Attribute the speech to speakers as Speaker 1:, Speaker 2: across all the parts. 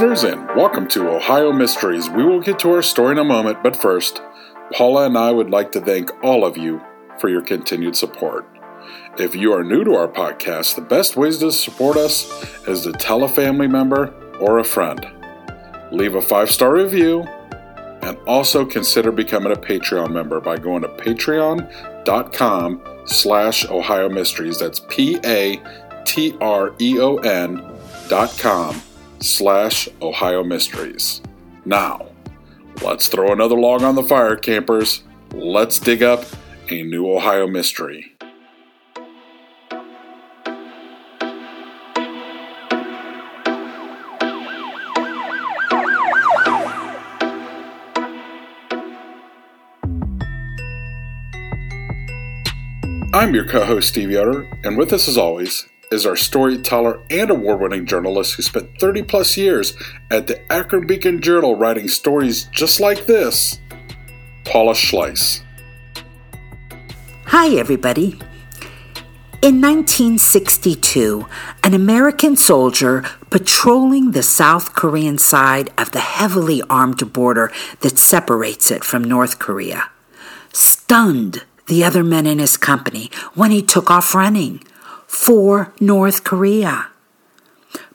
Speaker 1: listeners, and welcome to Ohio Mysteries. We will get to our story in a moment, but first, Paula and I would like to thank all of you for your continued support. If you are new to our podcast, the best ways to support us is to tell a family member or a friend. Leave a five star review and also consider becoming a Patreon member by going to patreon.com slash Ohio Mysteries. That's P A T R E O N dot com slash Ohio Mysteries. Now, let's throw another log on the fire, campers. Let's dig up a new Ohio mystery. I'm your co host, Steve Yoder, and with us as always is our storyteller and award winning journalist who spent 30 plus years at the Akron Beacon Journal writing stories just like this, Paula Schleis.
Speaker 2: Hi, everybody. In 1962, an American soldier patrolling the South Korean side of the heavily armed border that separates it from North Korea stunned the other men in his company when he took off running for North Korea.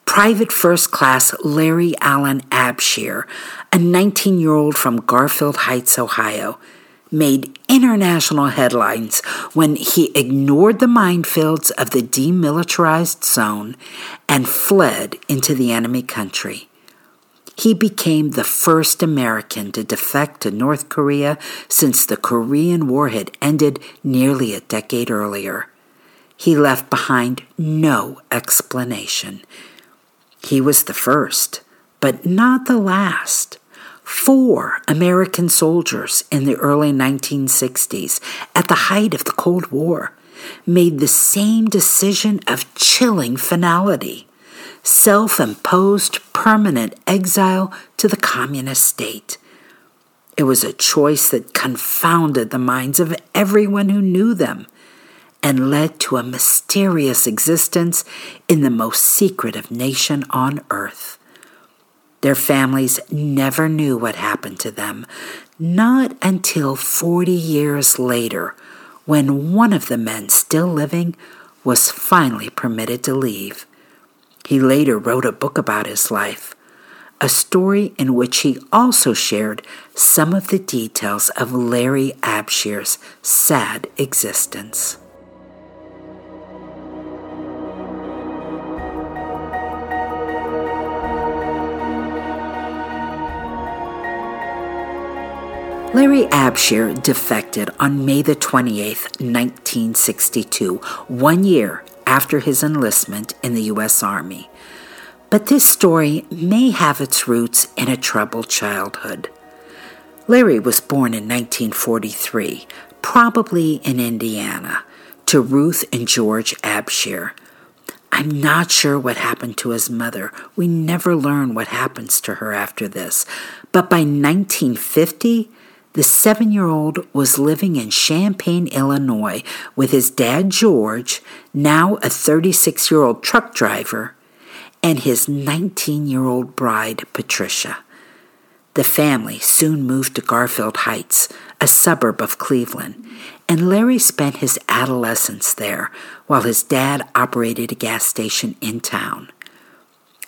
Speaker 2: Private First Class Larry Allen Abshier, a 19 year old from Garfield Heights, Ohio, made international headlines when he ignored the minefields of the demilitarized zone and fled into the enemy country. He became the first American to defect to North Korea since the Korean War had ended nearly a decade earlier. He left behind no explanation. He was the first, but not the last. Four American soldiers in the early 1960s, at the height of the Cold War, made the same decision of chilling finality self imposed permanent exile to the communist state. It was a choice that confounded the minds of everyone who knew them and led to a mysterious existence in the most secretive nation on earth. Their families never knew what happened to them, not until 40 years later, when one of the men still living was finally permitted to leave. He later wrote a book about his life, a story in which he also shared some of the details of Larry Abshier's sad existence. Larry Abshier defected on May the 28th, 1962, one year after his enlistment in the U.S. Army. But this story may have its roots in a troubled childhood. Larry was born in 1943, probably in Indiana, to Ruth and George Abshier. I'm not sure what happened to his mother. We never learn what happens to her after this. But by 1950, the seven year old was living in Champaign, Illinois, with his dad, George, now a 36 year old truck driver, and his 19 year old bride, Patricia. The family soon moved to Garfield Heights, a suburb of Cleveland, and Larry spent his adolescence there while his dad operated a gas station in town.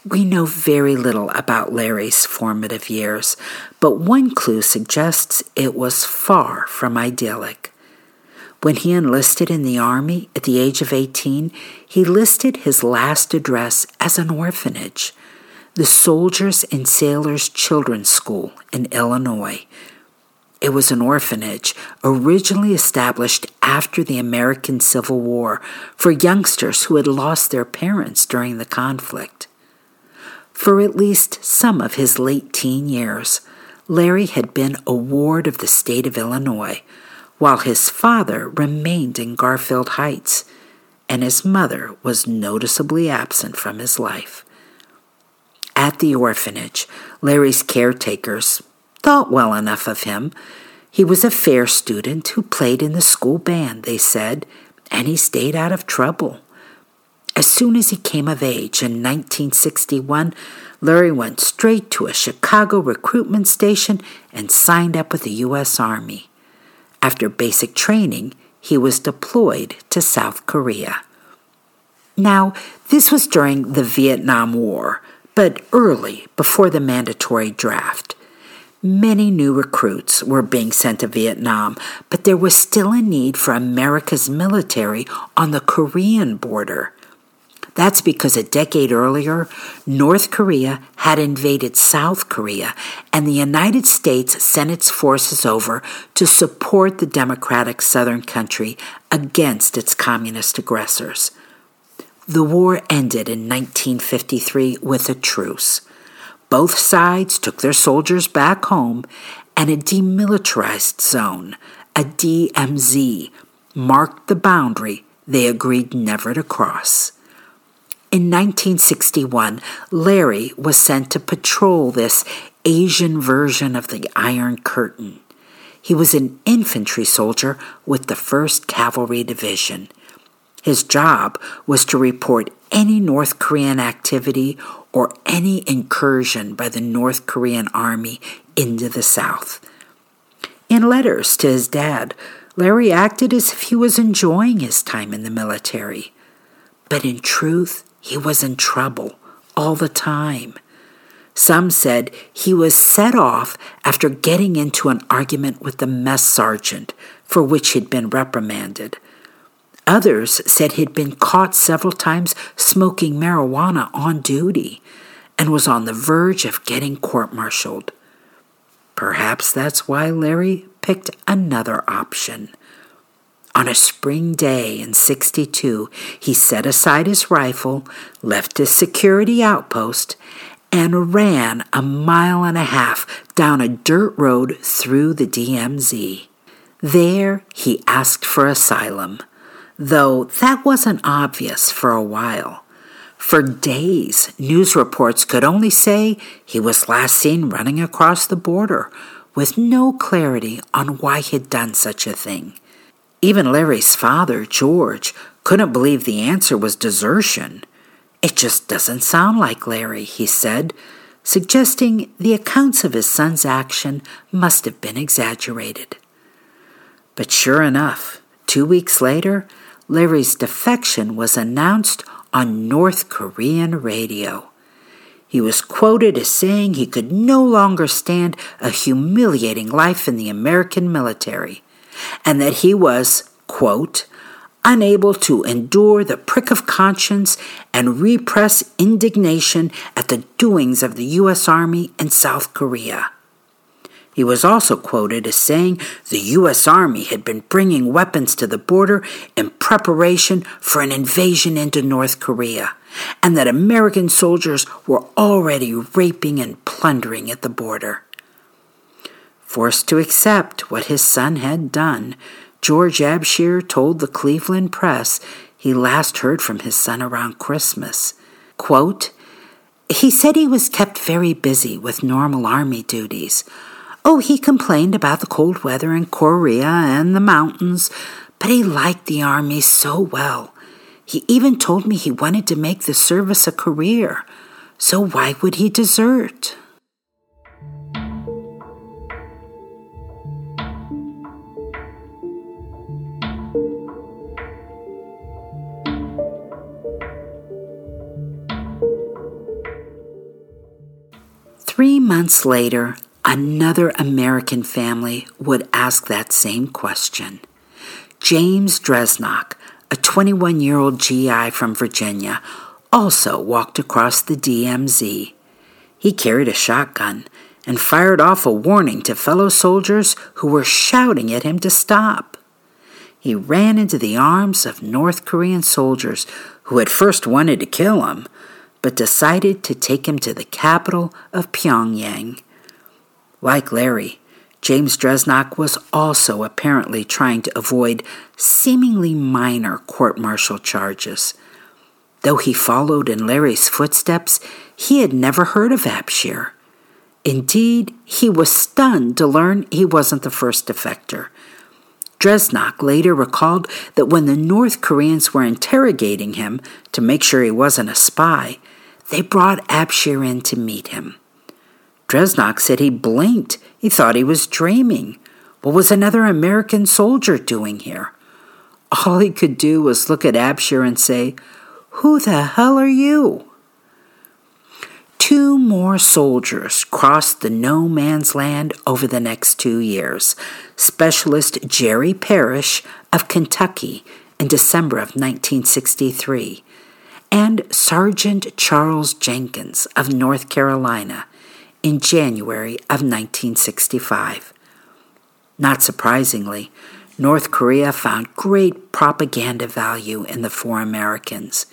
Speaker 2: We know very little about Larry's formative years, but one clue suggests it was far from idyllic. When he enlisted in the Army at the age of 18, he listed his last address as an orphanage, the Soldiers and Sailors Children's School in Illinois. It was an orphanage originally established after the American Civil War for youngsters who had lost their parents during the conflict. For at least some of his late teen years, Larry had been a ward of the state of Illinois, while his father remained in Garfield Heights, and his mother was noticeably absent from his life. At the orphanage, Larry's caretakers thought well enough of him. He was a fair student who played in the school band, they said, and he stayed out of trouble. As soon as he came of age in 1961, Larry went straight to a Chicago recruitment station and signed up with the U.S. Army. After basic training, he was deployed to South Korea. Now, this was during the Vietnam War, but early before the mandatory draft. Many new recruits were being sent to Vietnam, but there was still a need for America's military on the Korean border. That's because a decade earlier, North Korea had invaded South Korea, and the United States sent its forces over to support the democratic southern country against its communist aggressors. The war ended in 1953 with a truce. Both sides took their soldiers back home, and a demilitarized zone, a DMZ, marked the boundary they agreed never to cross. In 1961, Larry was sent to patrol this Asian version of the Iron Curtain. He was an infantry soldier with the 1st Cavalry Division. His job was to report any North Korean activity or any incursion by the North Korean army into the South. In letters to his dad, Larry acted as if he was enjoying his time in the military. But in truth, he was in trouble all the time. Some said he was set off after getting into an argument with the mess sergeant, for which he'd been reprimanded. Others said he'd been caught several times smoking marijuana on duty and was on the verge of getting court martialed. Perhaps that's why Larry picked another option. On a spring day in 62, he set aside his rifle, left his security outpost, and ran a mile and a half down a dirt road through the DMZ. There, he asked for asylum though that wasn't obvious for a while. For days, news reports could only say he was last seen running across the border, with no clarity on why he'd done such a thing. Even Larry's father, George, couldn't believe the answer was desertion. It just doesn't sound like Larry, he said, suggesting the accounts of his son's action must have been exaggerated. But sure enough, two weeks later, Larry's defection was announced on North Korean radio. He was quoted as saying he could no longer stand a humiliating life in the American military, and that he was, quote, unable to endure the prick of conscience and repress indignation at the doings of the U.S. Army in South Korea. He was also quoted as saying the U.S. Army had been bringing weapons to the border in preparation for an invasion into North Korea, and that American soldiers were already raping and plundering at the border. Forced to accept what his son had done, George Abshier told the Cleveland Press he last heard from his son around Christmas. Quote, he said he was kept very busy with normal army duties Oh, he complained about the cold weather in Korea and the mountains, but he liked the army so well. He even told me he wanted to make the service a career. So why would he desert? Three months later, Another American family would ask that same question. James Dresnok, a 21 year old GI from Virginia, also walked across the DMZ. He carried a shotgun and fired off a warning to fellow soldiers who were shouting at him to stop. He ran into the arms of North Korean soldiers who had first wanted to kill him, but decided to take him to the capital of Pyongyang. Like Larry, James Dresnok was also apparently trying to avoid seemingly minor court martial charges. Though he followed in Larry's footsteps, he had never heard of Abshier. Indeed, he was stunned to learn he wasn't the first defector. Dresnok later recalled that when the North Koreans were interrogating him to make sure he wasn't a spy, they brought Abshier in to meet him. Dresnok said he blinked. He thought he was dreaming. What was another American soldier doing here? All he could do was look at Abshier and say, Who the hell are you? Two more soldiers crossed the no man's land over the next two years. Specialist Jerry Parrish of Kentucky in December of 1963, and Sergeant Charles Jenkins of North Carolina in January of 1965. Not surprisingly, North Korea found great propaganda value in the four Americans.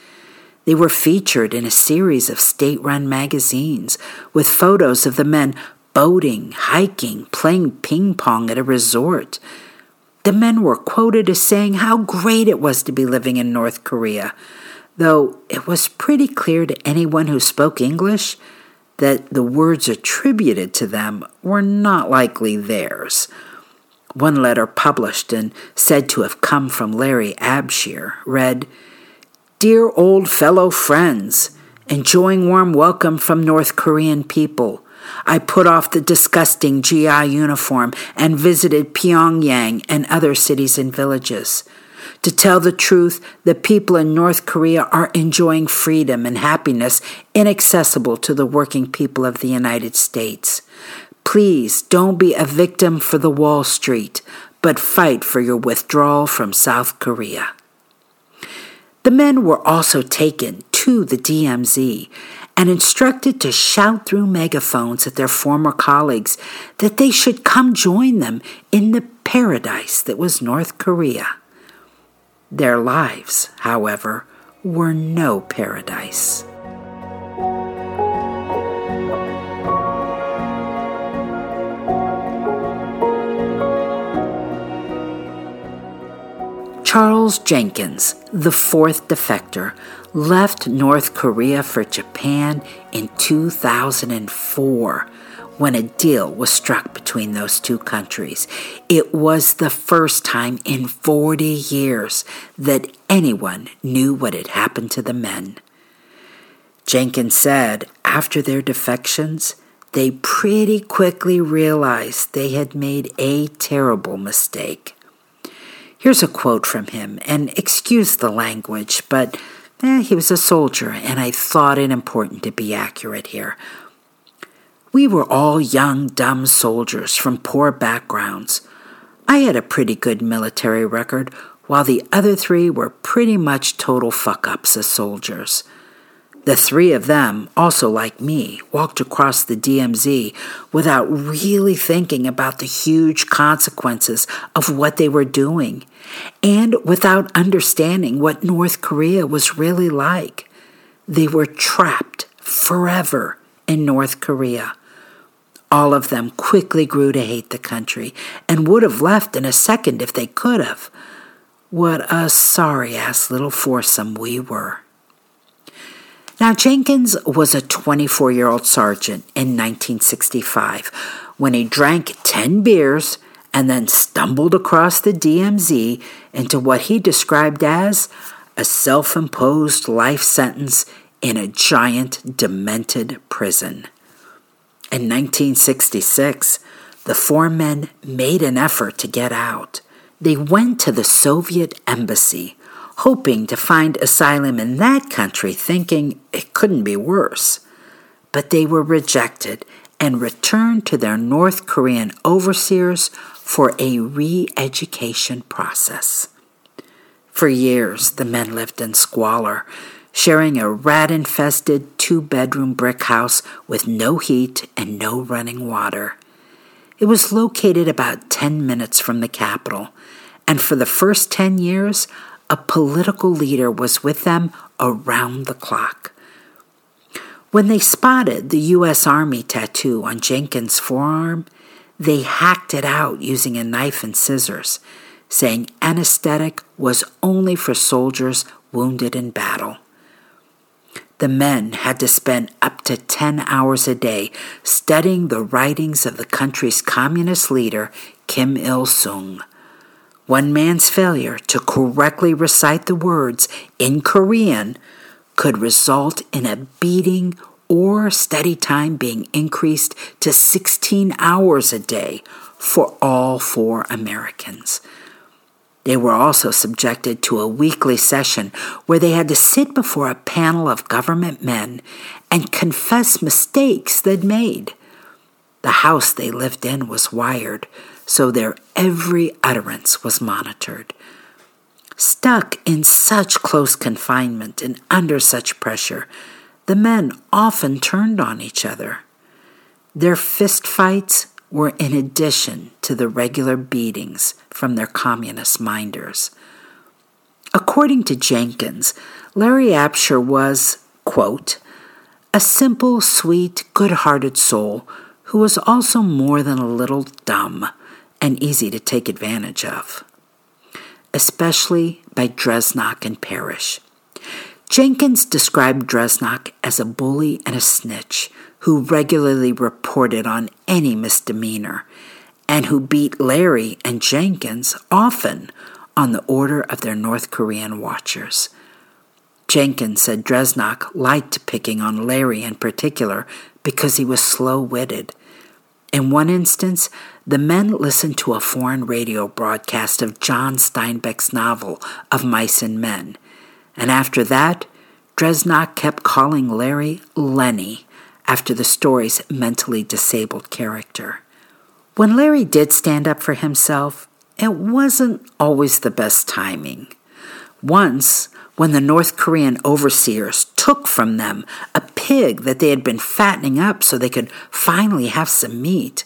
Speaker 2: They were featured in a series of state run magazines with photos of the men boating, hiking, playing ping pong at a resort. The men were quoted as saying how great it was to be living in North Korea, though it was pretty clear to anyone who spoke English that the words attributed to them were not likely theirs. One letter published and said to have come from Larry Abshier read, Dear old fellow friends, enjoying warm welcome from North Korean people. I put off the disgusting GI uniform and visited Pyongyang and other cities and villages. To tell the truth, the people in North Korea are enjoying freedom and happiness inaccessible to the working people of the United States. Please don't be a victim for the Wall Street, but fight for your withdrawal from South Korea. The men were also taken to the DMZ and instructed to shout through megaphones at their former colleagues that they should come join them in the paradise that was North Korea. Their lives, however, were no paradise. Charles Jenkins, the fourth defector, left North Korea for Japan in 2004 when a deal was struck between those two countries. It was the first time in 40 years that anyone knew what had happened to the men. Jenkins said after their defections, they pretty quickly realized they had made a terrible mistake. Here's a quote from him, and excuse the language, but eh, he was a soldier, and I thought it important to be accurate here. We were all young, dumb soldiers from poor backgrounds. I had a pretty good military record, while the other three were pretty much total fuck ups as soldiers. The three of them, also like me, walked across the DMZ without really thinking about the huge consequences of what they were doing, and without understanding what North Korea was really like. They were trapped forever in North Korea. All of them quickly grew to hate the country and would have left in a second if they could have. What a sorry ass little foursome we were. Now, Jenkins was a 24 year old sergeant in 1965 when he drank 10 beers and then stumbled across the DMZ into what he described as a self imposed life sentence in a giant, demented prison. In 1966, the four men made an effort to get out. They went to the Soviet embassy hoping to find asylum in that country, thinking it couldn't be worse. But they were rejected and returned to their North Korean overseers for a re education process. For years, the men lived in squalor, sharing a rat infested two bedroom brick house with no heat and no running water. It was located about 10 minutes from the capital, and for the first 10 years, a political leader was with them around the clock. When they spotted the U.S. Army tattoo on Jenkins' forearm, they hacked it out using a knife and scissors, saying anesthetic was only for soldiers wounded in battle. The men had to spend up to 10 hours a day studying the writings of the country's communist leader, Kim Il sung. one man's failure to correctly recite the words in Korean could result in a beating or study time being increased to 16 hours a day for all four Americans. They were also subjected to a weekly session where they had to sit before a panel of government men and confess mistakes they'd made. The house they lived in was wired, so their every utterance was monitored. Stuck in such close confinement and under such pressure, the men often turned on each other. Their fistfights were in addition to the regular beatings from their communist minders. According to Jenkins, Larry Abshier was, quote, a simple, sweet, good hearted soul who was also more than a little dumb and easy to take advantage of, especially by Dresnok and Parrish. Jenkins described Dresnok as a bully and a snitch who regularly reported on any misdemeanor and who beat Larry and Jenkins often on the order of their North Korean watchers. Jenkins said Dresnok liked picking on Larry in particular because he was slow witted. In one instance, the men listened to a foreign radio broadcast of John Steinbeck's novel of Mice and Men, and after that, Dresnok kept calling Larry Lenny after the story's mentally disabled character. When Larry did stand up for himself, it wasn't always the best timing. Once, when the North Korean overseers took from them a pig that they had been fattening up so they could finally have some meat,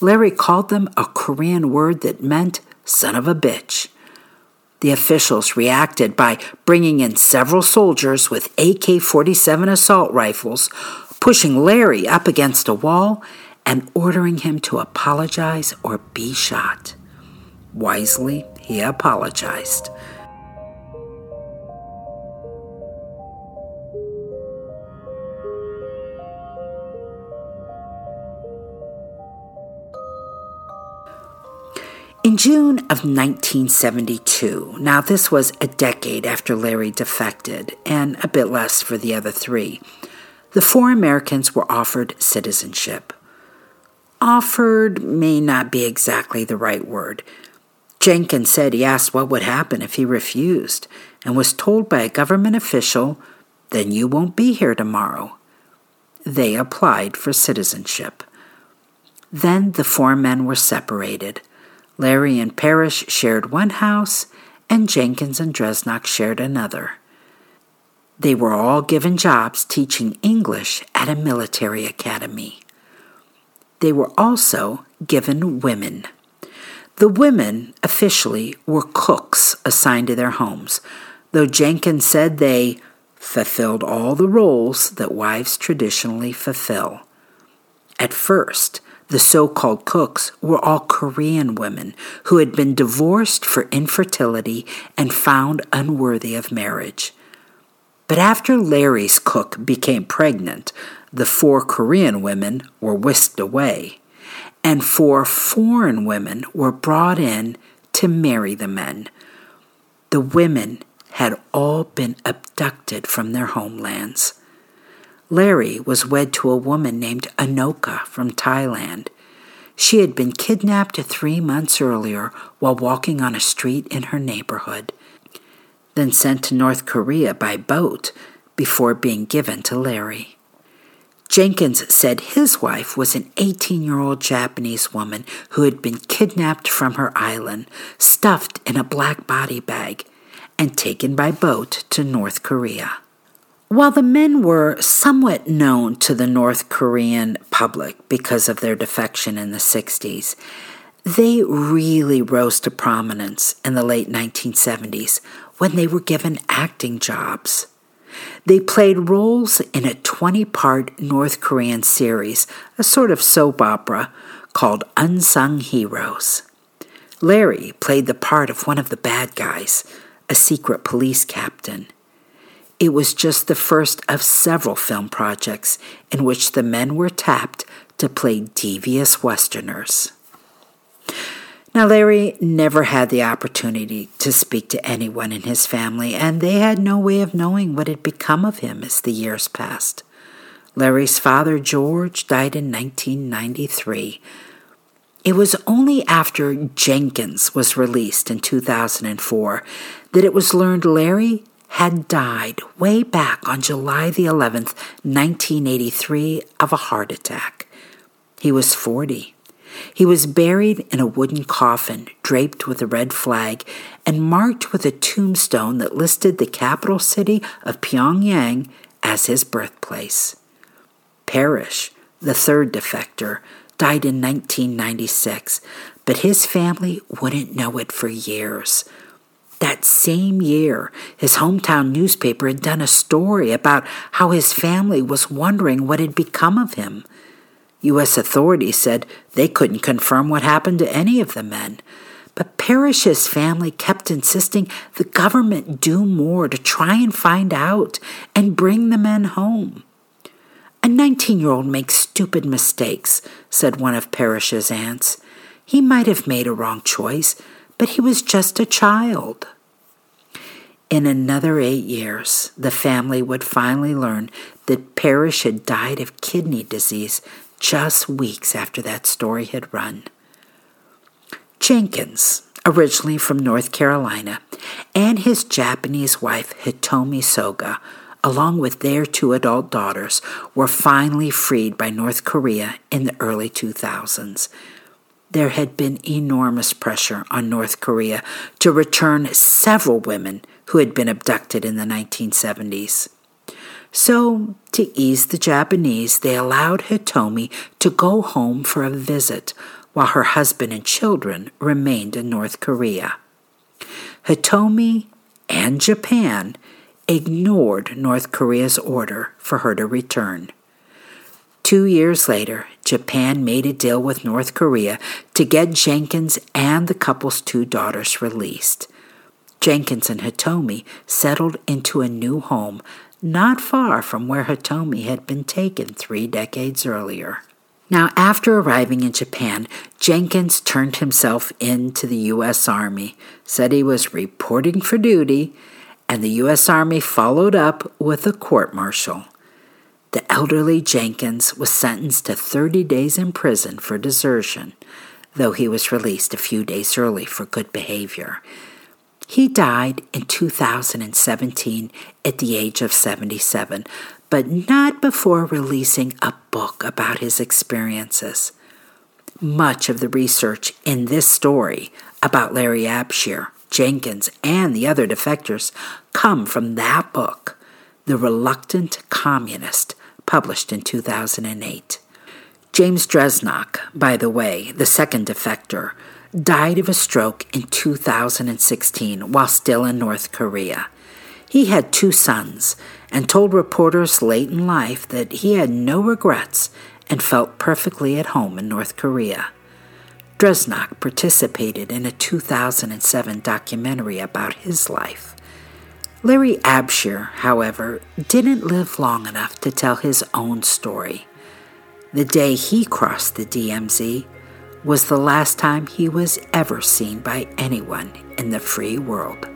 Speaker 2: Larry called them a Korean word that meant son of a bitch. The officials reacted by bringing in several soldiers with AK 47 assault rifles pushing Larry up against a wall and ordering him to apologize or be shot. Wisely, he apologized. In June of 1972, now this was a decade after Larry defected, and a bit less for the other three, the four Americans were offered citizenship. Offered may not be exactly the right word. Jenkins said he asked what would happen if he refused and was told by a government official, then you won't be here tomorrow. They applied for citizenship. Then the four men were separated. Larry and Parrish shared one house, and Jenkins and Dresnok shared another. They were all given jobs teaching English at a military academy. They were also given women. The women officially were cooks assigned to their homes, though Jenkins said they fulfilled all the roles that wives traditionally fulfill. At first, the so called cooks were all Korean women who had been divorced for infertility and found unworthy of marriage. But after Larry's cook became pregnant, the four Korean women were whisked away, and four foreign women were brought in to marry the men. The women had all been abducted from their homelands. Larry was wed to a woman named Anoka from Thailand. She had been kidnapped three months earlier while walking on a street in her neighborhood then sent to North Korea by boat before being given to Larry. Jenkins said his wife was an 18 year old Japanese woman who had been kidnapped from her island, stuffed in a black body bag, and taken by boat to North Korea. While the men were somewhat known to the North Korean public because of their defection in the 60s, they really rose to prominence in the late 1970s when they were given acting jobs. They played roles in a 20 part North Korean series, a sort of soap opera called Unsung Heroes. Larry played the part of one of the bad guys, a secret police captain. It was just the first of several film projects in which the men were tapped to play devious Westerners. Now, Larry never had the opportunity to speak to anyone in his family, and they had no way of knowing what had become of him as the years passed. Larry's father, George, died in 1993. It was only after Jenkins was released in 2004 that it was learned Larry had died way back on July the 11th, 1983, of a heart attack. He was 40. He was buried in a wooden coffin draped with a red flag and marked with a tombstone that listed the capital city of Pyongyang as his birthplace. Parrish, the third defector, died in 1996, but his family wouldn't know it for years. That same year, his hometown newspaper had done a story about how his family was wondering what had become of him. U.S. authorities said they couldn't confirm what happened to any of the men. But Parrish's family kept insisting the government do more to try and find out and bring the men home. A 19 year old makes stupid mistakes, said one of Parrish's aunts. He might have made a wrong choice, but he was just a child. In another eight years, the family would finally learn that Parrish had died of kidney disease just weeks after that story had run. Jenkins, originally from North Carolina, and his Japanese wife Hitomi Soga, along with their two adult daughters, were finally freed by North Korea in the early 2000s. There had been enormous pressure on North Korea to return several women who had been abducted in the 1970s. So, to ease the Japanese, they allowed Hitomi to go home for a visit while her husband and children remained in North Korea. Hitomi and Japan ignored North Korea's order for her to return. Two years later, Japan made a deal with North Korea to get Jenkins and the couple's two daughters released. Jenkins and Hitomi settled into a new home not far from where Hitomi had been taken three decades earlier. Now, after arriving in Japan, Jenkins turned himself in to the U.S. Army, said he was reporting for duty, and the U.S. Army followed up with a court martial. The elderly Jenkins was sentenced to 30 days in prison for desertion, though he was released a few days early for good behavior. He died in 2017 at the age of 77, but not before releasing a book about his experiences. Much of the research in this story about Larry Abshier, Jenkins, and the other defectors come from that book, The Reluctant Communist, published in 2008. James Dresnok, by the way, the second defector, died of a stroke in 2016 while still in North Korea. He had two sons and told reporters late in life that he had no regrets and felt perfectly at home in North Korea. Dresnok participated in a 2007 documentary about his life. Larry Abshier, however, didn't live long enough to tell his own story. The day he crossed the DMZ, was the last time he was ever seen by anyone in the free world.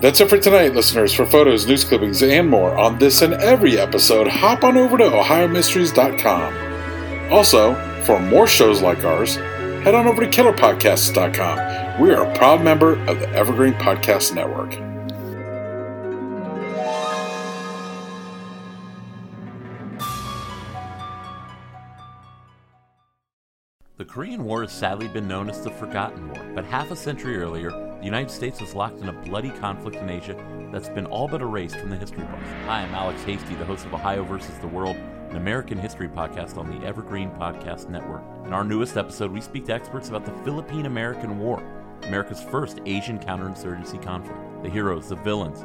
Speaker 1: That's it for tonight, listeners. For photos, news clippings, and more on this and every episode, hop on over to OhioMysteries.com. Also, for more shows like ours, head on over to KillerPodcasts.com. We are a proud member of the Evergreen Podcast Network.
Speaker 3: The Korean War has sadly been known as the Forgotten War, but half a century earlier, the United States was locked in a bloody conflict in Asia that's been all but erased from the history books. Hi, I'm Alex Hasty, the host of Ohio versus the World, an American history podcast on the Evergreen Podcast Network. In our newest episode, we speak to experts about the Philippine American War, America's first Asian counterinsurgency conflict. The heroes, the villains,